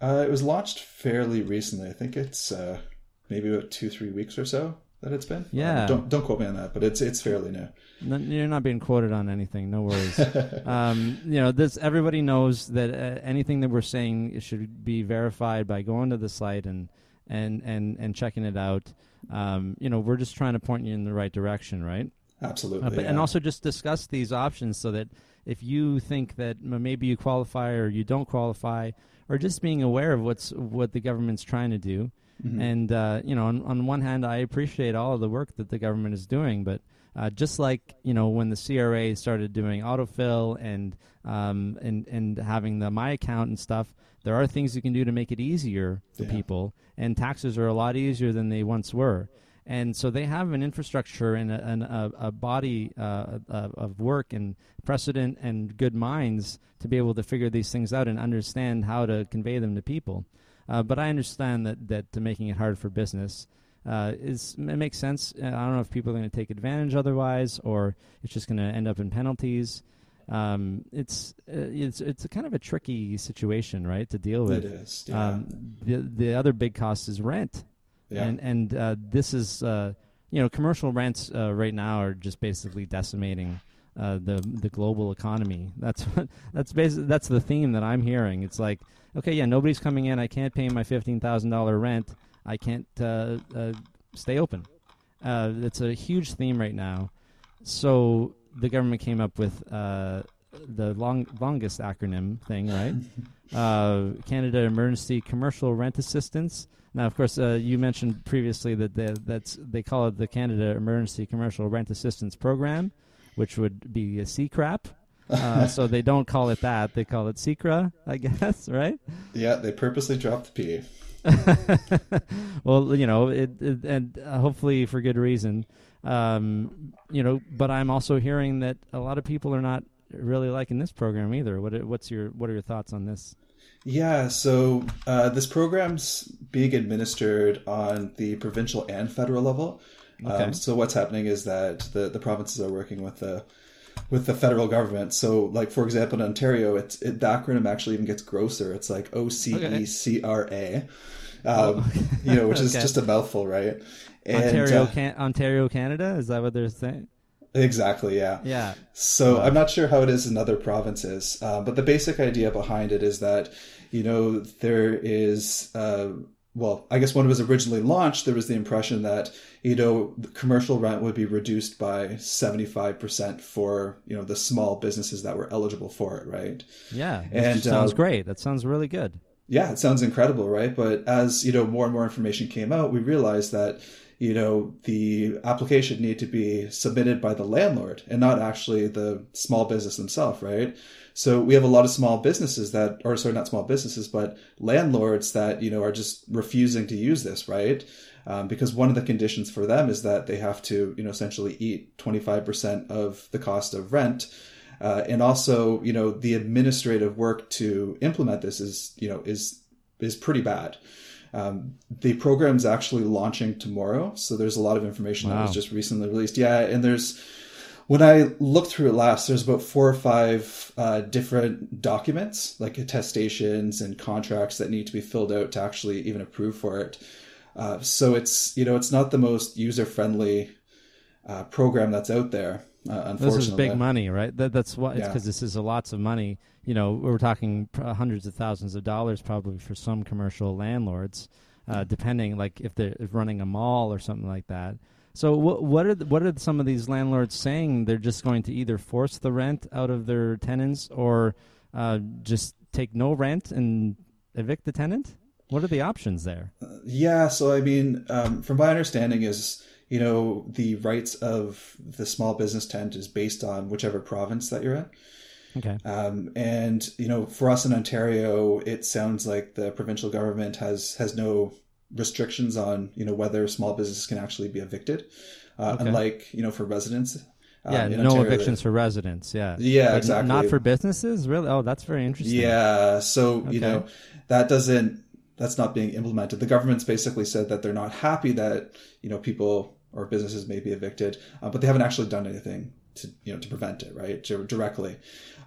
Uh, it was launched fairly recently. I think it's uh, maybe about two, three weeks or so that it's been. Yeah. Um, don't don't quote me on that, but it's it's fairly new. No, you're not being quoted on anything. No worries. um, you know, this everybody knows that uh, anything that we're saying should be verified by going to the site and and and and checking it out. Um, you know, we're just trying to point you in the right direction, right? Absolutely. Uh, but, yeah. And also just discuss these options so that if you think that maybe you qualify or you don't qualify, or just being aware of what's what the government's trying to do. Mm-hmm. And uh, you know, on, on one hand, I appreciate all of the work that the government is doing, but uh, just like you know, when the CRA started doing autofill and um, and and having the my account and stuff, there are things you can do to make it easier for yeah. people, and taxes are a lot easier than they once were and so they have an infrastructure and a, and a, a body uh, of work and precedent and good minds to be able to figure these things out and understand how to convey them to people. Uh, but I understand that that to making it hard for business uh, is it makes sense. I don't know if people are going to take advantage otherwise, or it's just going to end up in penalties. Um, it's uh, it's it's a kind of a tricky situation, right, to deal with. It is. Yeah. Um, the the other big cost is rent yeah. And and uh, this is uh, you know commercial rents uh, right now are just basically decimating uh, the the global economy. That's what, that's basically that's the theme that I'm hearing. It's like okay, yeah, nobody's coming in. I can't pay my fifteen thousand dollar rent. I can't uh, uh, stay open. it's a huge theme right now. So the government came up with the long longest acronym thing, right? Canada Emergency Commercial Rent Assistance. Now, of course, uh, you mentioned previously that they, that's they call it the Canada Emergency Commercial Rent Assistance Program, which would be a CCRAP. Uh, so they don't call it that; they call it CECRA, I guess, right? Yeah, they purposely dropped the P. well, you know, it, it and uh, hopefully for good reason. Um, you know, but I'm also hearing that a lot of people are not really liking this program either. What what's your what are your thoughts on this? Yeah, so uh, this program's being administered on the provincial and federal level. Okay. Um, so what's happening is that the, the provinces are working with the with the federal government. So, like for example, in Ontario, it's it, the acronym actually even gets grosser. It's like O C E C R A, um, you know, which is okay. just a mouthful, right? And, Ontario, uh, can- Ontario, Canada. Is that what they're saying? Exactly, yeah. Yeah. So wow. I'm not sure how it is in other provinces, uh, but the basic idea behind it is that, you know, there is, uh, well, I guess when it was originally launched, there was the impression that, you know, commercial rent would be reduced by 75% for, you know, the small businesses that were eligible for it, right? Yeah. And sounds uh, great. That sounds really good. Yeah, it sounds incredible, right? But as, you know, more and more information came out, we realized that, you know, the application need to be submitted by the landlord and not actually the small business themselves, right? So we have a lot of small businesses that, or sorry, not small businesses, but landlords that, you know, are just refusing to use this, right? Um, because one of the conditions for them is that they have to, you know, essentially eat 25% of the cost of rent. Uh, and also, you know, the administrative work to implement this is, you know, is, is pretty bad. Um, the program's actually launching tomorrow, so there's a lot of information wow. that was just recently released. Yeah, and there's when I looked through it last, there's about four or five uh, different documents, like attestations and contracts that need to be filled out to actually even approve for it. Uh, so it's you know it's not the most user friendly uh, program that's out there. Uh, this is big money, right? That, that's what it's because yeah. this is a lots of money. You know, we're talking hundreds of thousands of dollars probably for some commercial landlords, uh, depending like if they're running a mall or something like that. So what what are the, what are some of these landlords saying? They're just going to either force the rent out of their tenants or uh, just take no rent and evict the tenant. What are the options there? Uh, yeah, so I mean, um, from my understanding, is you know, the rights of the small business tent is based on whichever province that you're in. Okay. Um, and you know, for us in Ontario, it sounds like the provincial government has has no restrictions on you know whether small businesses can actually be evicted, uh, okay. unlike you know for residents. Um, yeah, no Ontario, evictions for residents. Yeah, Yeah, exactly. Not for businesses, really. Oh, that's very interesting. Yeah, so Okay. you know that doesn't that's not being implemented. The government's basically said that they're not happy that you know people or businesses may be evicted, uh, but they haven't actually done anything to you know to prevent it, right? Dir- Directly.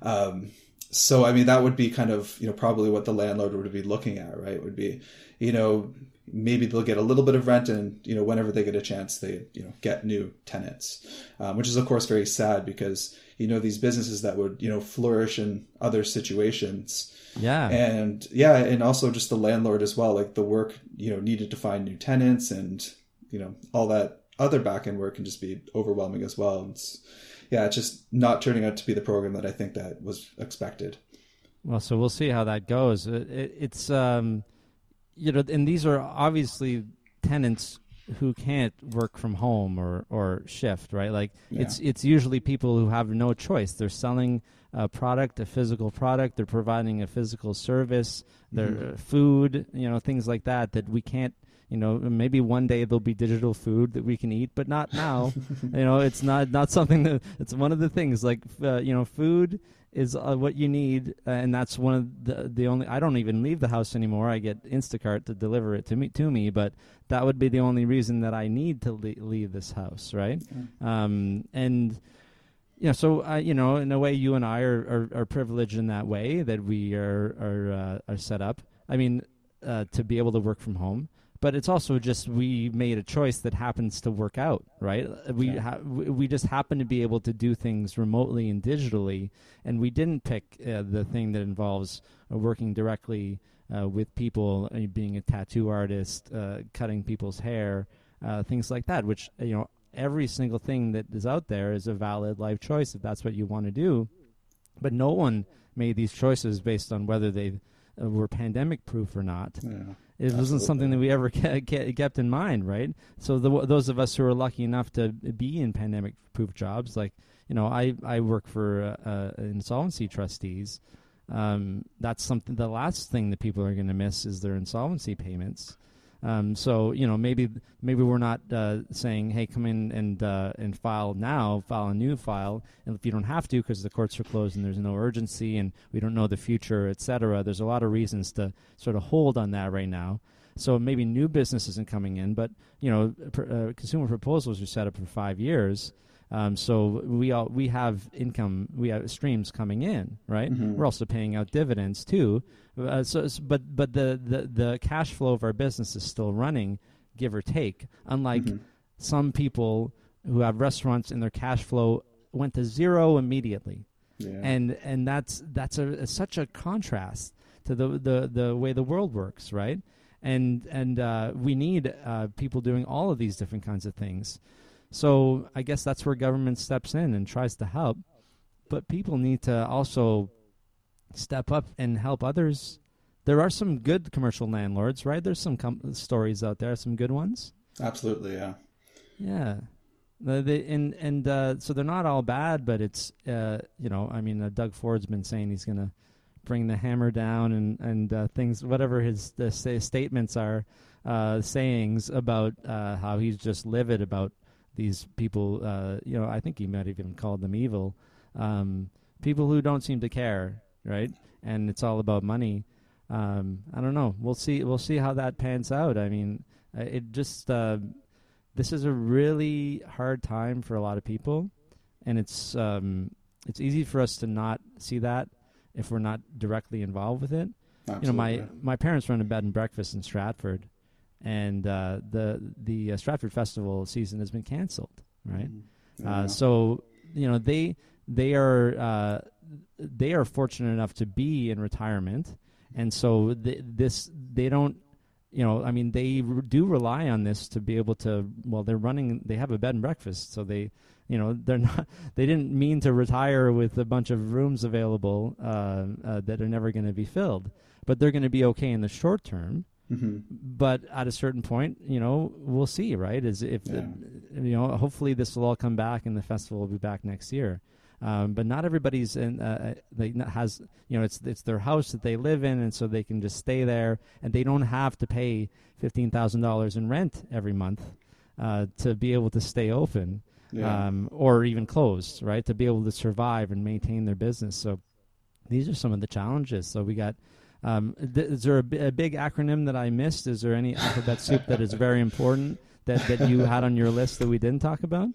Um, so I mean that would be kind of you know probably what the landlord would be looking at, right? Would be you know maybe they'll get a little bit of rent and you know whenever they get a chance they you know get new tenants um, which is of course very sad because you know these businesses that would you know flourish in other situations Yeah. and yeah and also just the landlord as well like the work you know needed to find new tenants and you know all that other back end work can just be overwhelming as well it's yeah it's just not turning out to be the program that i think that was expected Well, so we'll see how that goes. It, it, it's um, you know, and these are obviously tenants who can't work from home or or shift, right? Like Yeah. it's it's usually people who have no choice. They're selling a product, a physical product. They're providing a physical service. Their Mhm. food, you know, things like that that we can't. You know, maybe one day there'll be digital food that we can eat, but not now. you know, it's not not something that it's one of the things like uh, you know, food is uh, what you need, uh, and that's one of the the only. I don't even leave the house anymore. I get Instacart to deliver it to me to me, but that would be the only reason that I need to le- leave this house, right? Um, and you know, so uh, you know, in a way, you and I are, are, are privileged in that way that we are are uh, are set up. I mean, uh, to be able to work from home, but it's also just we made a choice that happens to work out, right? Uh, We Yeah. ha- we just happen to be able to do things remotely and digitally, and we didn't pick uh, the thing that involves uh, working directly uh, with people, uh, being a tattoo artist, uh, cutting people's hair, uh, things like that. Which you know, every single thing that is out there is a valid life choice if that's what you want to do. But no one made these choices based on whether they uh, were pandemic proof or not. yeah It wasn't something that we ever ke- ke- kept in mind, right? So the, those of us who are lucky enough to be in pandemic-proof jobs, like you know, I I work for uh, uh, insolvency trustees. Um, that's something. The last thing that people are going to miss is their insolvency payments. Um, so you know, maybe maybe we're not uh, saying, "Hey, come in and uh, and file now, file a new file." And if you don't have to because the courts are closed and there's no urgency and we don't know the future, et cetera, there's a lot of reasons to sort of hold on that right now. So maybe new business isn't coming in, but you know, pr- uh, consumer proposals are set up for five years. Um, so we all we have income, we have streams coming in, right? Mhm. We're also paying out dividends too. Uh, so, but but the, the the cash flow of our business is still running, give or take. Unlike Mhm. some people who have restaurants and their cash flow went to zero immediately yeah and and that's that's a, a- such a contrast to the, the the way the world works right and and uh, we need uh, people doing all of these different kinds of things so i guess that's where government steps in and tries to help. But people need to also step up and help others. There are some good commercial landlords right? There's some com- stories out there some good ones. Absolutely yeah. Yeah. And and uh, so they're not all bad, but it's uh, you know I mean uh, Doug Ford's been saying he's gonna bring the hammer down and and uh, things whatever his the say, statements are uh, sayings about uh, how he's just livid about these people uh, you know I think he might have even called them evil um, people who don't seem to care right? And it's all about money. Um, I don't know. We'll see we'll see how that pans out. I mean uh, it just uh, this is a really hard time for a lot of people, and it's um, it's easy for us to not see that if we're not directly involved with it. absolutely. You know, my my parents run a bed and breakfast in Stratford, and uh, the the uh, Stratford Festival season has been canceled. Right, Yeah. uh, so you know they they are uh, they are fortunate enough to be in retirement, and so th- this they don't you know I mean they r- do rely on this to be able to well they're running they have a bed and breakfast so they you know they're not they didn't mean to retire with a bunch of rooms available uh, uh, that are never going to be filled but they're going to be okay in the short term hmm but at a certain point, you know, we'll see, right? Is if the, you know, hopefully this will all come back and the festival will be back next year. Um, but not everybody's in. Uh, they has you know it's it's their house that they live in, and so they can just stay there, and they don't have to pay fifteen thousand dollars in rent every month uh, to be able to stay open. Yeah. um, or even closed, right? To be able to survive and maintain their business. So these are some of the challenges. So we got. Um, th- is there a, big acronym that I missed? Is there any alphabet soup that is very important that, that you had on your list that we didn't talk about?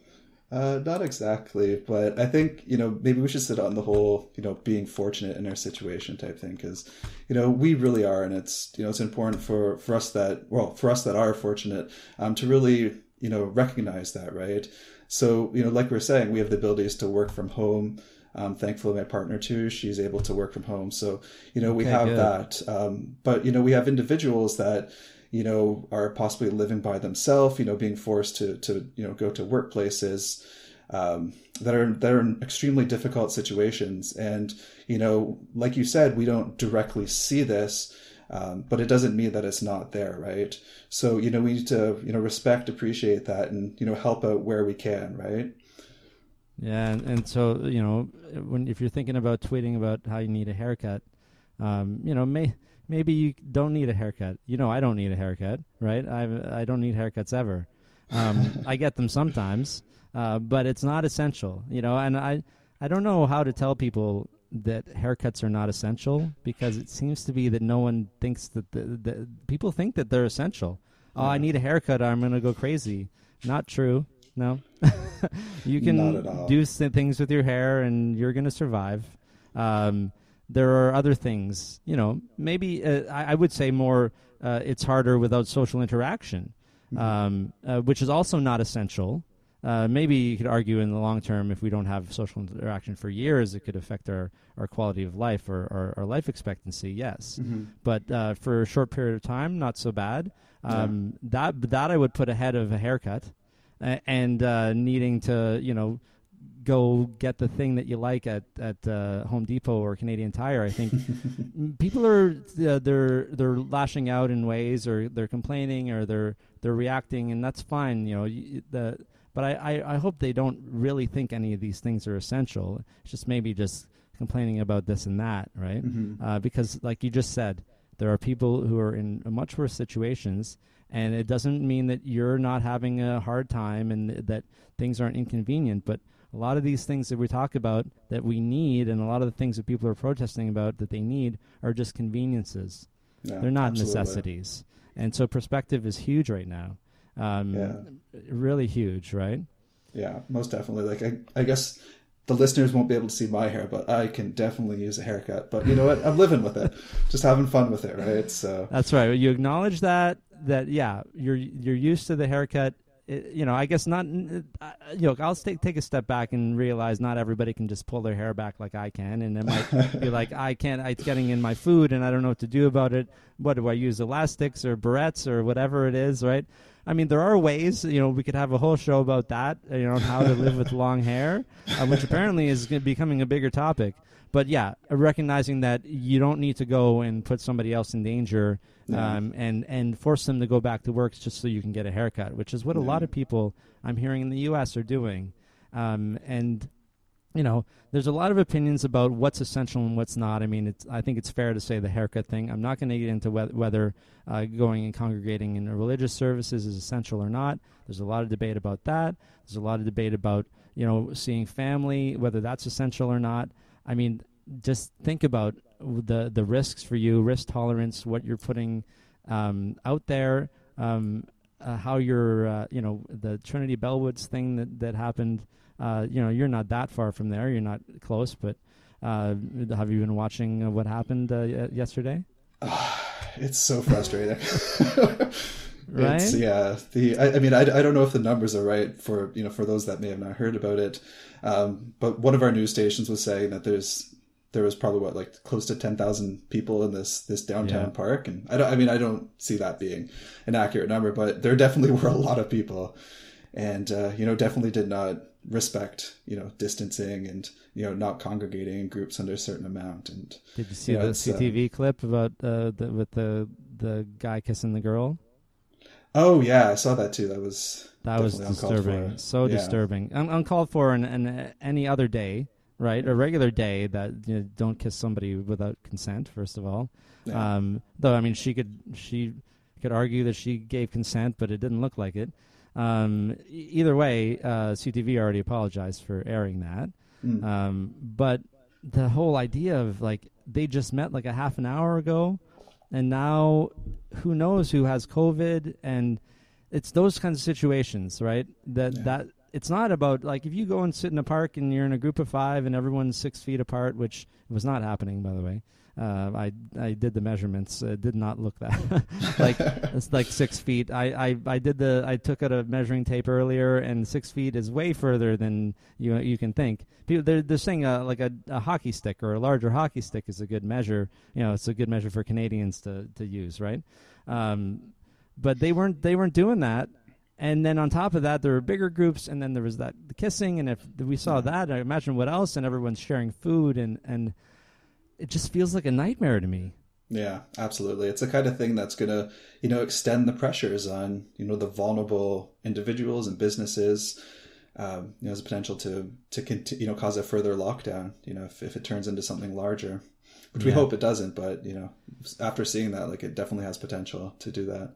Uh, not exactly, but I think you know maybe we should sit on the whole you know being fortunate in our situation type thing because you know we really are, and it's you know it's important for for us that well for us that are fortunate um, to really you know recognize that right. So you know like we we're saying, we have the abilities to work from home. Um, thankfully, my partner too, she's able to work from home. So you know we Okay, have good. that, um, but you know we have individuals that you know, are possibly living by themselves, you know, being forced to, to, you know, go to workplaces, um, that are, that are in extremely difficult situations. And, you know, like you said, we don't directly see this, um, but it doesn't mean that it's not there, right? So, you know, we need to, you know, respect, appreciate that and, you know, help out where we can, right? Yeah, and, and so you know, when if you're thinking about tweeting about how you need a haircut, um, you know, may maybe you don't need a haircut. You know, I don't need a haircut, right? I I don't need haircuts ever. Um, I get them sometimes, uh, but it's not essential. You know, and I I don't know how to tell people that haircuts are not essential because it seems to be that no one thinks that the, the people think that they're essential. Oh, I need a haircut. I'm going to go crazy. Not true. No. you can Not at all. do things with your hair and you're going to survive. Um, there are other things, you know, maybe uh, I, I would say more uh, it's harder without social interaction, um, uh, which is also not essential. Uh, maybe you could argue in the long term, if we don't have social interaction for years, it could affect our, our quality of life or our, our life expectancy, yes Mm-hmm. but uh, for a short period of time, not so bad. Um, That that I would put ahead of a haircut, and uh, needing to you know go get the thing that you like at at uh, Home Depot or Canadian Tire. I think people are uh, they're they're lashing out in ways, or they're complaining, or they're they're reacting, and that's fine. You know the. But I, I, I hope they don't really think any of these things are essential. It's just maybe just complaining about this and that, right? Mm-hmm. uh, because like you just said there are people who are in much worse situations and it doesn't mean that you're not having a hard time and th- that things aren't inconvenient but a lot of these things that we talk about that we need and a lot of the things that people are protesting about that they need are just conveniences Yeah, they're not absolutely. necessities and so perspective is huge right now um, Yeah. really huge right Yeah, most definitely. Like I, I guess the listeners won't be able to see my hair, but I can definitely use a haircut. But you know what? I'm living with it, just having fun with it, right? So That's right. You acknowledge that that yeah, you're you're used to the haircut. It, you know, I guess not. Uh, you know, I'll take take a step back and realize not everybody can just pull their hair back like I can, and it might be like I can't. It's getting in my food, and I don't know what to do about it. What do I use? Elastics or barrettes or whatever it is, right? I mean, there are ways. You know, we could have a whole show about that. You know, how to live with long hair, uh, which apparently is becoming a bigger topic. But yeah, recognizing that you don't need to go and put somebody else in danger Yeah. um, and and force them to go back to work just so you can get a haircut, which is what a lot of people I'm hearing in the U.S. are doing. Um, and you know, there's a lot of opinions about what's essential and what's not. I mean, it's I think it's fair to say the haircut thing. I'm not going to get into whe- whether uh, going and congregating in religious services is essential or not. There's a lot of debate about that. There's a lot of debate about you know seeing family, whether that's essential or not. I mean, just think about the the risks for you, risk tolerance, what you're putting um, out there, um, uh, how you're, uh, you know, the Trinity Bellwoods thing that that happened. Uh, you know, you're not that far from there. You're not close, but uh, have you been watching uh, what happened uh, yesterday? it's so frustrating. Right? It's, yeah. The I, I mean, I, I don't know if the numbers are right for you know for those that may have not heard about it, um, but one of our news stations was saying that there's there was probably what like close to ten thousand people in this this downtown Yeah. park, and I don't. I mean, I don't see that being an accurate number, but there definitely were a lot of people, and uh, you know, definitely did not respect you know distancing and you know not congregating in groups under a certain amount and Did you see Yeah, the it's, uh, CTV clip about uh, the, with the the guy kissing the girl? Oh yeah i saw that too that was That was disturbing. So Yeah. disturbing. Un- uncalled for and, and uh, any other day, right? A regular day that you know, don't kiss somebody without consent. First of all, Yeah. um, though I mean she could she could argue that she gave consent, but it didn't look like it. Um, either way, uh, CTV already apologized for airing that. Mm. Um, but the whole idea of like they just met like a half an hour ago, and now who knows who has COVID, and it's those kinds of situations, right? That Yeah. that it's not about like if you go and sit in a park and you're in a group of five and everyone's six feet apart, which was not happening by the way. Uh, I I did the measurements. It did not look that like it's like six feet. I, I, I did the I took out a measuring tape earlier, and six feet is way further than you you can think. People they're they're saying uh, like a, a hockey stick or a larger hockey stick is a good measure. You know, it's a good measure for Canadians to to use, right? Um, but they weren't they weren't doing that. And then on top of that, there were bigger groups, and then there was that the kissing, and if we saw that, I imagine what else, and everyone's sharing food, and and it just feels like a nightmare to me. Yeah, absolutely. It's the kind of thing that's going to, you know, extend the pressures on, you know, the vulnerable individuals and businesses. Um, you know, has a potential to to conti- you know cause a further lockdown. You know, if, if it turns into something larger, which we hope it doesn't. But you know, after seeing that, like it definitely has potential to do that.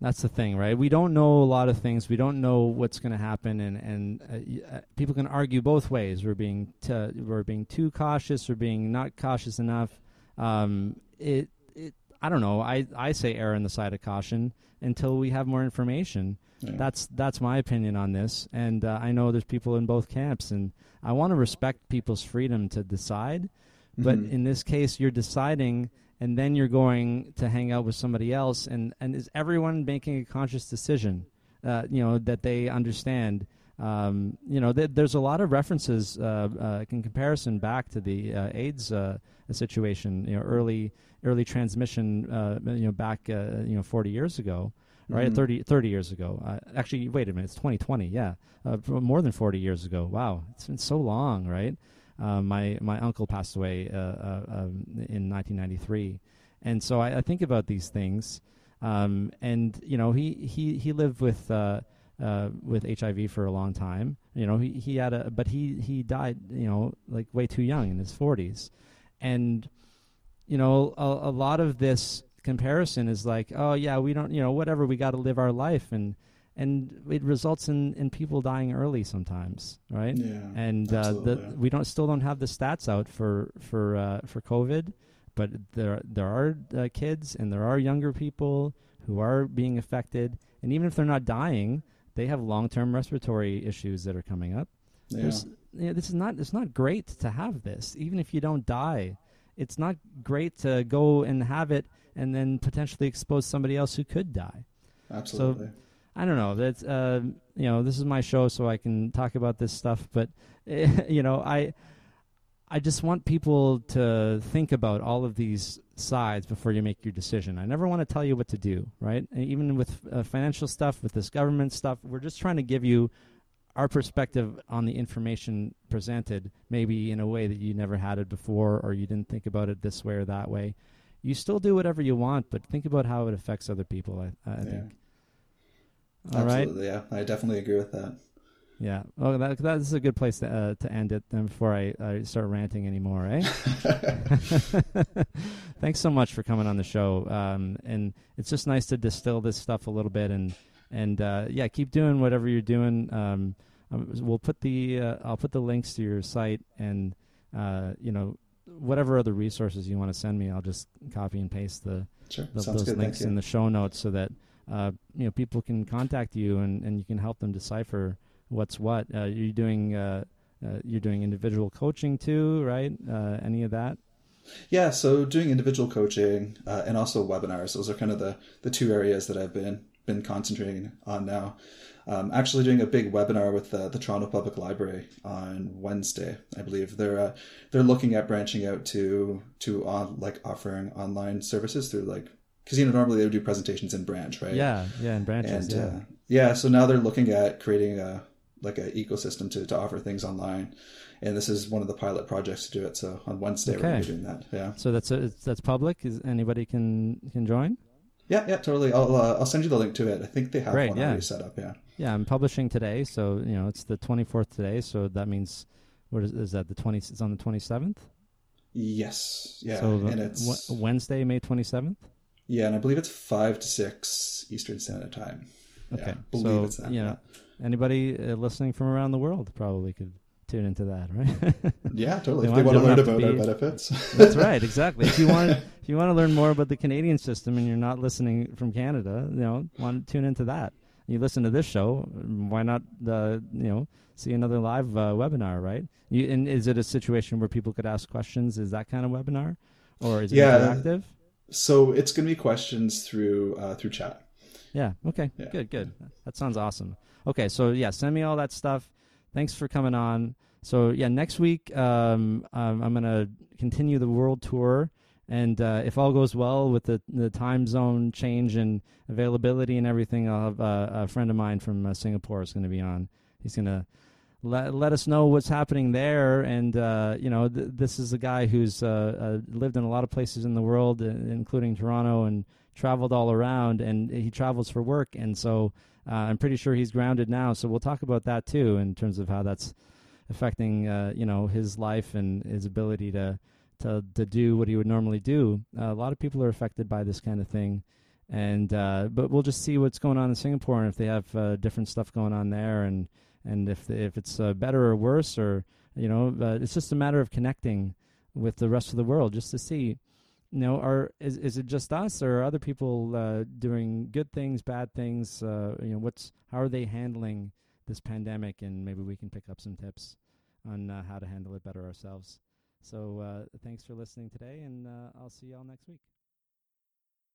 That's the thing, right? We don't know a lot of things. We don't know what's going to happen, and and uh, uh, people can argue both ways. We're being t- we're being too cautious, or being not cautious enough. Um, it it I don't know. I I say err on the side of caution until we have more information. Yeah. That's that's my opinion on this, and uh, I know there's people in both camps, and I want to respect people's freedom to decide. But Mhm. in this case, you're deciding, and then you're going to hang out with somebody else, and and is everyone making a conscious decision? Uh, you know that they understand. Um, you know, th- there's a lot of references uh, uh, in comparison back to the uh, AIDS uh, situation. You know, early early transmission. Uh, you know, back uh, you know 40 years ago, right? Mhm. 30, 30 years ago. Uh, actually, wait a minute. It's 2020. Yeah, uh, more than 40 years ago. Wow, it's been so long, right? Uh, my my uncle passed away uh, uh, um, in 1993, and so I, I think about these things. Um, and you know, he he he lived with. Uh, with HIV for a long time, you know, he, he had a, but he, he died, you know, like way too young in his forties, and you know, a, a lot of this comparison is like, oh yeah, we don't, you know, whatever, we got to live our life, and and it results in in people dying early sometimes, right? Yeah, and uh, the, we don't still don't have the stats out for for uh, for COVID, but there there are uh, kids and there are younger people who are being affected, and even if they're not dying, they have long term respiratory issues that are coming up. yeah. There's, you know, this is not it's not great to have this, even if you don't die. It's not great to go and have it and then potentially expose somebody else who could die. absolutely. I don't know. That's uh, you know, this is my show, so I can talk about this stuff. But you know, I I just want people to think about all of these sides before you make your decision. I never want to tell you what to do, right? And even with uh, financial stuff, with this government stuff, we're just trying to give you our perspective on the information presented, maybe in a way that you never had it before, or you didn't think about it this way or that way. You still do whatever you want, but think about how it affects other people. I, I Yeah. think. All right. Absolutely, yeah. I definitely agree with that. Yeah. Well, that that is a good place to uh, to end it. Then before I, I start ranting anymore, eh? Thanks so much for coming on the show. Um, and it's just nice to distill this stuff a little bit and and uh, yeah, keep doing whatever you're doing. Um, um, we'll put the uh, I'll put the links to your site and uh, you know whatever other resources you want to send me. I'll just copy and paste the Sure, the, those good. links in the show notes so that uh, you know people can contact you and, and you can help them decipher what's what. Uh, you're doing uh, uh, you're doing individual coaching too, right? Uh, any of that? Yeah, so doing individual coaching uh, and also webinars. Those are kind of the, the two areas that I've been been concentrating on now. Um, actually, doing a big webinar with uh, the Toronto Public Library on Wednesday. I believe they're they're looking at branching out to to on like offering online services through like because you know normally they would do presentations in branch, right? Yeah, yeah, in branches. and yeah. uh, yeah, so now they're looking at creating a like an ecosystem to, to offer things online, and this is one of the pilot projects to do it. So on Wednesday we're going to be doing that. Yeah, so that's a, that's public. Is anybody can can join? yeah, yeah, totally. I'll uh, I'll send you the link to it. I think they have Great, one yeah. already set up. Yeah, Yeah, I'm publishing today, so you know it's the 24th today. So that means what is, is that the 20? It's on the 27th. yes, yeah, so and it's Wednesday, May 27th. Yeah, and I believe it's five to six Eastern Standard Time. Okay, Yeah, believe so it's that. know, anybody uh, listening from around the world probably could tune into that, right? Yeah, totally. They If they want- to learn have to about our benefits. That's right, exactly. If you want, if you want to learn more about the Canadian system and you're not listening from Canada, you know, want to tune into that. You listen to this show, why not, uh, you know, see another live uh, webinar, right? You, and is it a situation where people could ask questions? Is that kind of webinar, or is it Yeah. interactive? So it's going to be questions through uh, through chat. Yeah. Okay. Yeah. Good. Good. That sounds awesome. Okay. So yeah, send me all that stuff. Thanks for coming on. So yeah, next week um, um, I'm gonna continue the world tour, and uh, if all goes well with the the time zone change and availability and everything, I'll have uh, a friend of mine from uh, Singapore is going to be on. He's gonna let let us know what's happening there, and uh, you know th- this is a guy who's uh, uh, lived in a lot of places in the world, uh, including Toronto and traveled all around and he travels for work. And so uh, i'm pretty sure he's grounded now. So we'll talk about that too in terms of how that's affecting uh, you know his life and his ability to to to do what he would normally do. A lot of people are affected by this kind of thing. And but we'll just see what's going on in singapore and if they have different stuff going on there. And and if if it's uh, better or worse or you know uh, it's just a matter of connecting with the rest of the world just to see you know, are is is it just us, or are other people uh, doing good things, bad things? Uh, you know, what's how are they handling this pandemic, and maybe we can pick up some tips on uh, how to handle it better ourselves. So, uh, thanks for listening today, and I'll see y'all next week.